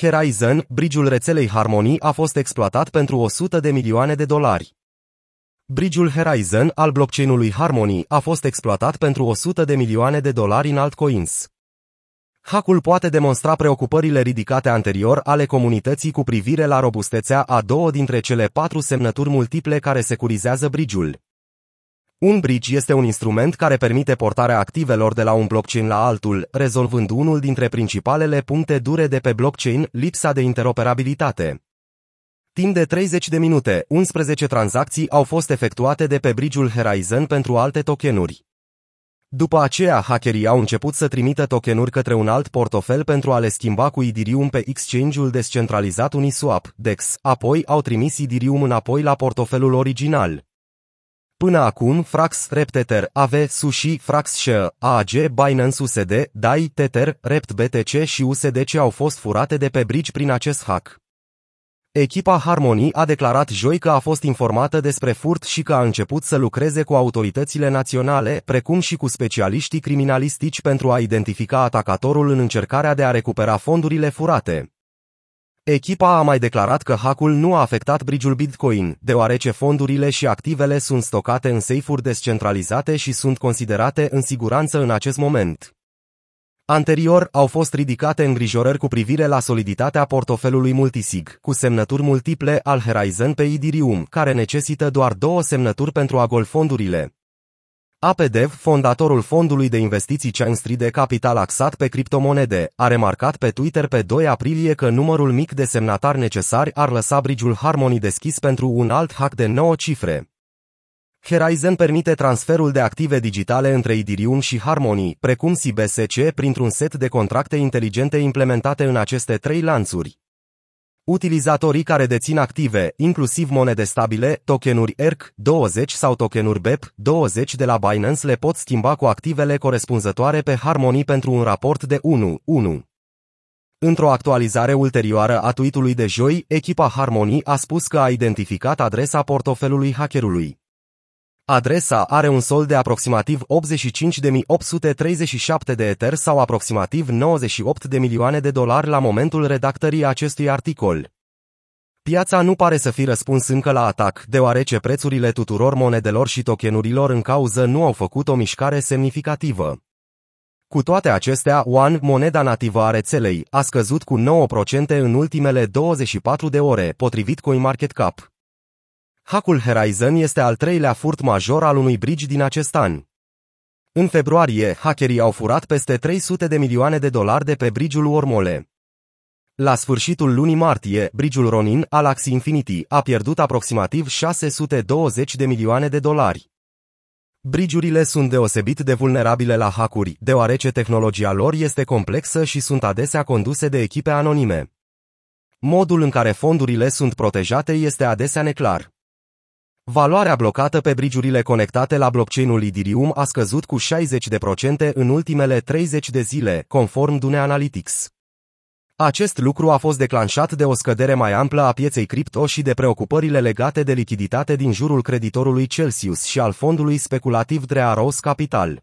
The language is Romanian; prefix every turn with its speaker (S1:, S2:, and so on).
S1: Horizon, bridge-ul rețelei Harmony a fost exploatat pentru 100 de milioane de dolari. Bridge-ul Horizon al blockchain-ului Harmony a fost exploatat pentru 100 de milioane de dolari în altcoins. Hackul poate demonstra preocupările ridicate anterior ale comunității cu privire la robustețea a două dintre cele patru semnături multiple care securizează bridge-ul. Un bridge este un instrument care permite portarea activelor de la un blockchain la altul, rezolvând unul dintre principalele puncte dure de pe blockchain, lipsa de interoperabilitate. Timp de 30 de minute, 11 tranzacții au fost efectuate de pe bridge-ul Horizon pentru alte tokenuri. După aceea, hackerii au început să trimită tokenuri către un alt portofel pentru a le schimba cu Ethereum pe exchange-ul descentralizat Uniswap, DEX, apoi au trimis Ethereum înapoi la portofelul original. Până acum, Frax, Reptether, AV, Sushi, Frax Share, AAG, Binance USD, DAI, Tether, Rept BTC și USDC au fost furate de pe bridge prin acest hack. Echipa Harmony a declarat joi că a fost informată despre furt și că a început să lucreze cu autoritățile naționale, precum și cu specialiștii criminalistici pentru a identifica atacatorul în încercarea de a recupera fondurile furate. Echipa a mai declarat că hackul nu a afectat bridge-ul Bitcoin, deoarece fondurile și activele sunt stocate în safe-uri descentralizate și sunt considerate în siguranță în acest moment. Anterior, au fost ridicate îngrijorări cu privire la soliditatea portofelului multisig, cu semnături multiple al Horizon pe Ethereum, care necesită doar două semnături pentru a gol fondurile. APDev, fondatorul fondului de investiții Chain de capital axat pe criptomonede, a remarcat pe Twitter pe 2 aprilie că numărul mic de semnatari necesari ar lăsa bridge Harmony deschis pentru un alt hack de 9 cifre. Horizon permite transferul de active digitale între Ethereum și Harmony, precum SBSC, printr-un set de contracte inteligente implementate în aceste trei lanțuri. Utilizatorii care dețin active, inclusiv monede stabile, tokenuri ERC20 sau tokenuri BEP20 de la Binance le pot schimba cu activele corespunzătoare pe Harmony pentru un raport de 1-1. Într-o actualizare ulterioară a tweet-ului de joi, echipa Harmony a spus că a identificat adresa portofelului hackerului. Adresa are un sol de aproximativ 85.837 de Ether sau aproximativ 98 de milioane de dolari la momentul redactării acestui articol. Piața nu pare să fi răspuns încă la atac, deoarece prețurile tuturor monedelor și tokenurilor în cauză nu au făcut o mișcare semnificativă. Cu toate acestea, One, moneda nativă a rețelei, a scăzut cu 9% în ultimele 24 de ore, potrivit CoinMarketCap. Hackul Horizon este al treilea furt major al unui bridge din acest an. În februarie, hackerii au furat peste 300 de milioane de dolari de pe bridge-ul Wormole. La sfârșitul lunii martie, bridge-ul Ronin al Axie Infinity a pierdut aproximativ 620 de milioane de dolari. Bridge-urile sunt deosebit de vulnerabile la hackuri, deoarece tehnologia lor este complexă și sunt adesea conduse de echipe anonime. Modul în care fondurile sunt protejate este adesea neclar. Valoarea blocată pe bridge conectate la blockchain-ul Ethereum a scăzut cu 60% în ultimele 30 de zile, conform Dune Analytics. Acest lucru a fost declanșat de o scădere mai amplă a pieței cripto și de preocupările legate de lichiditate din jurul creditorului Celsius și al fondului speculativ Drearos Capital.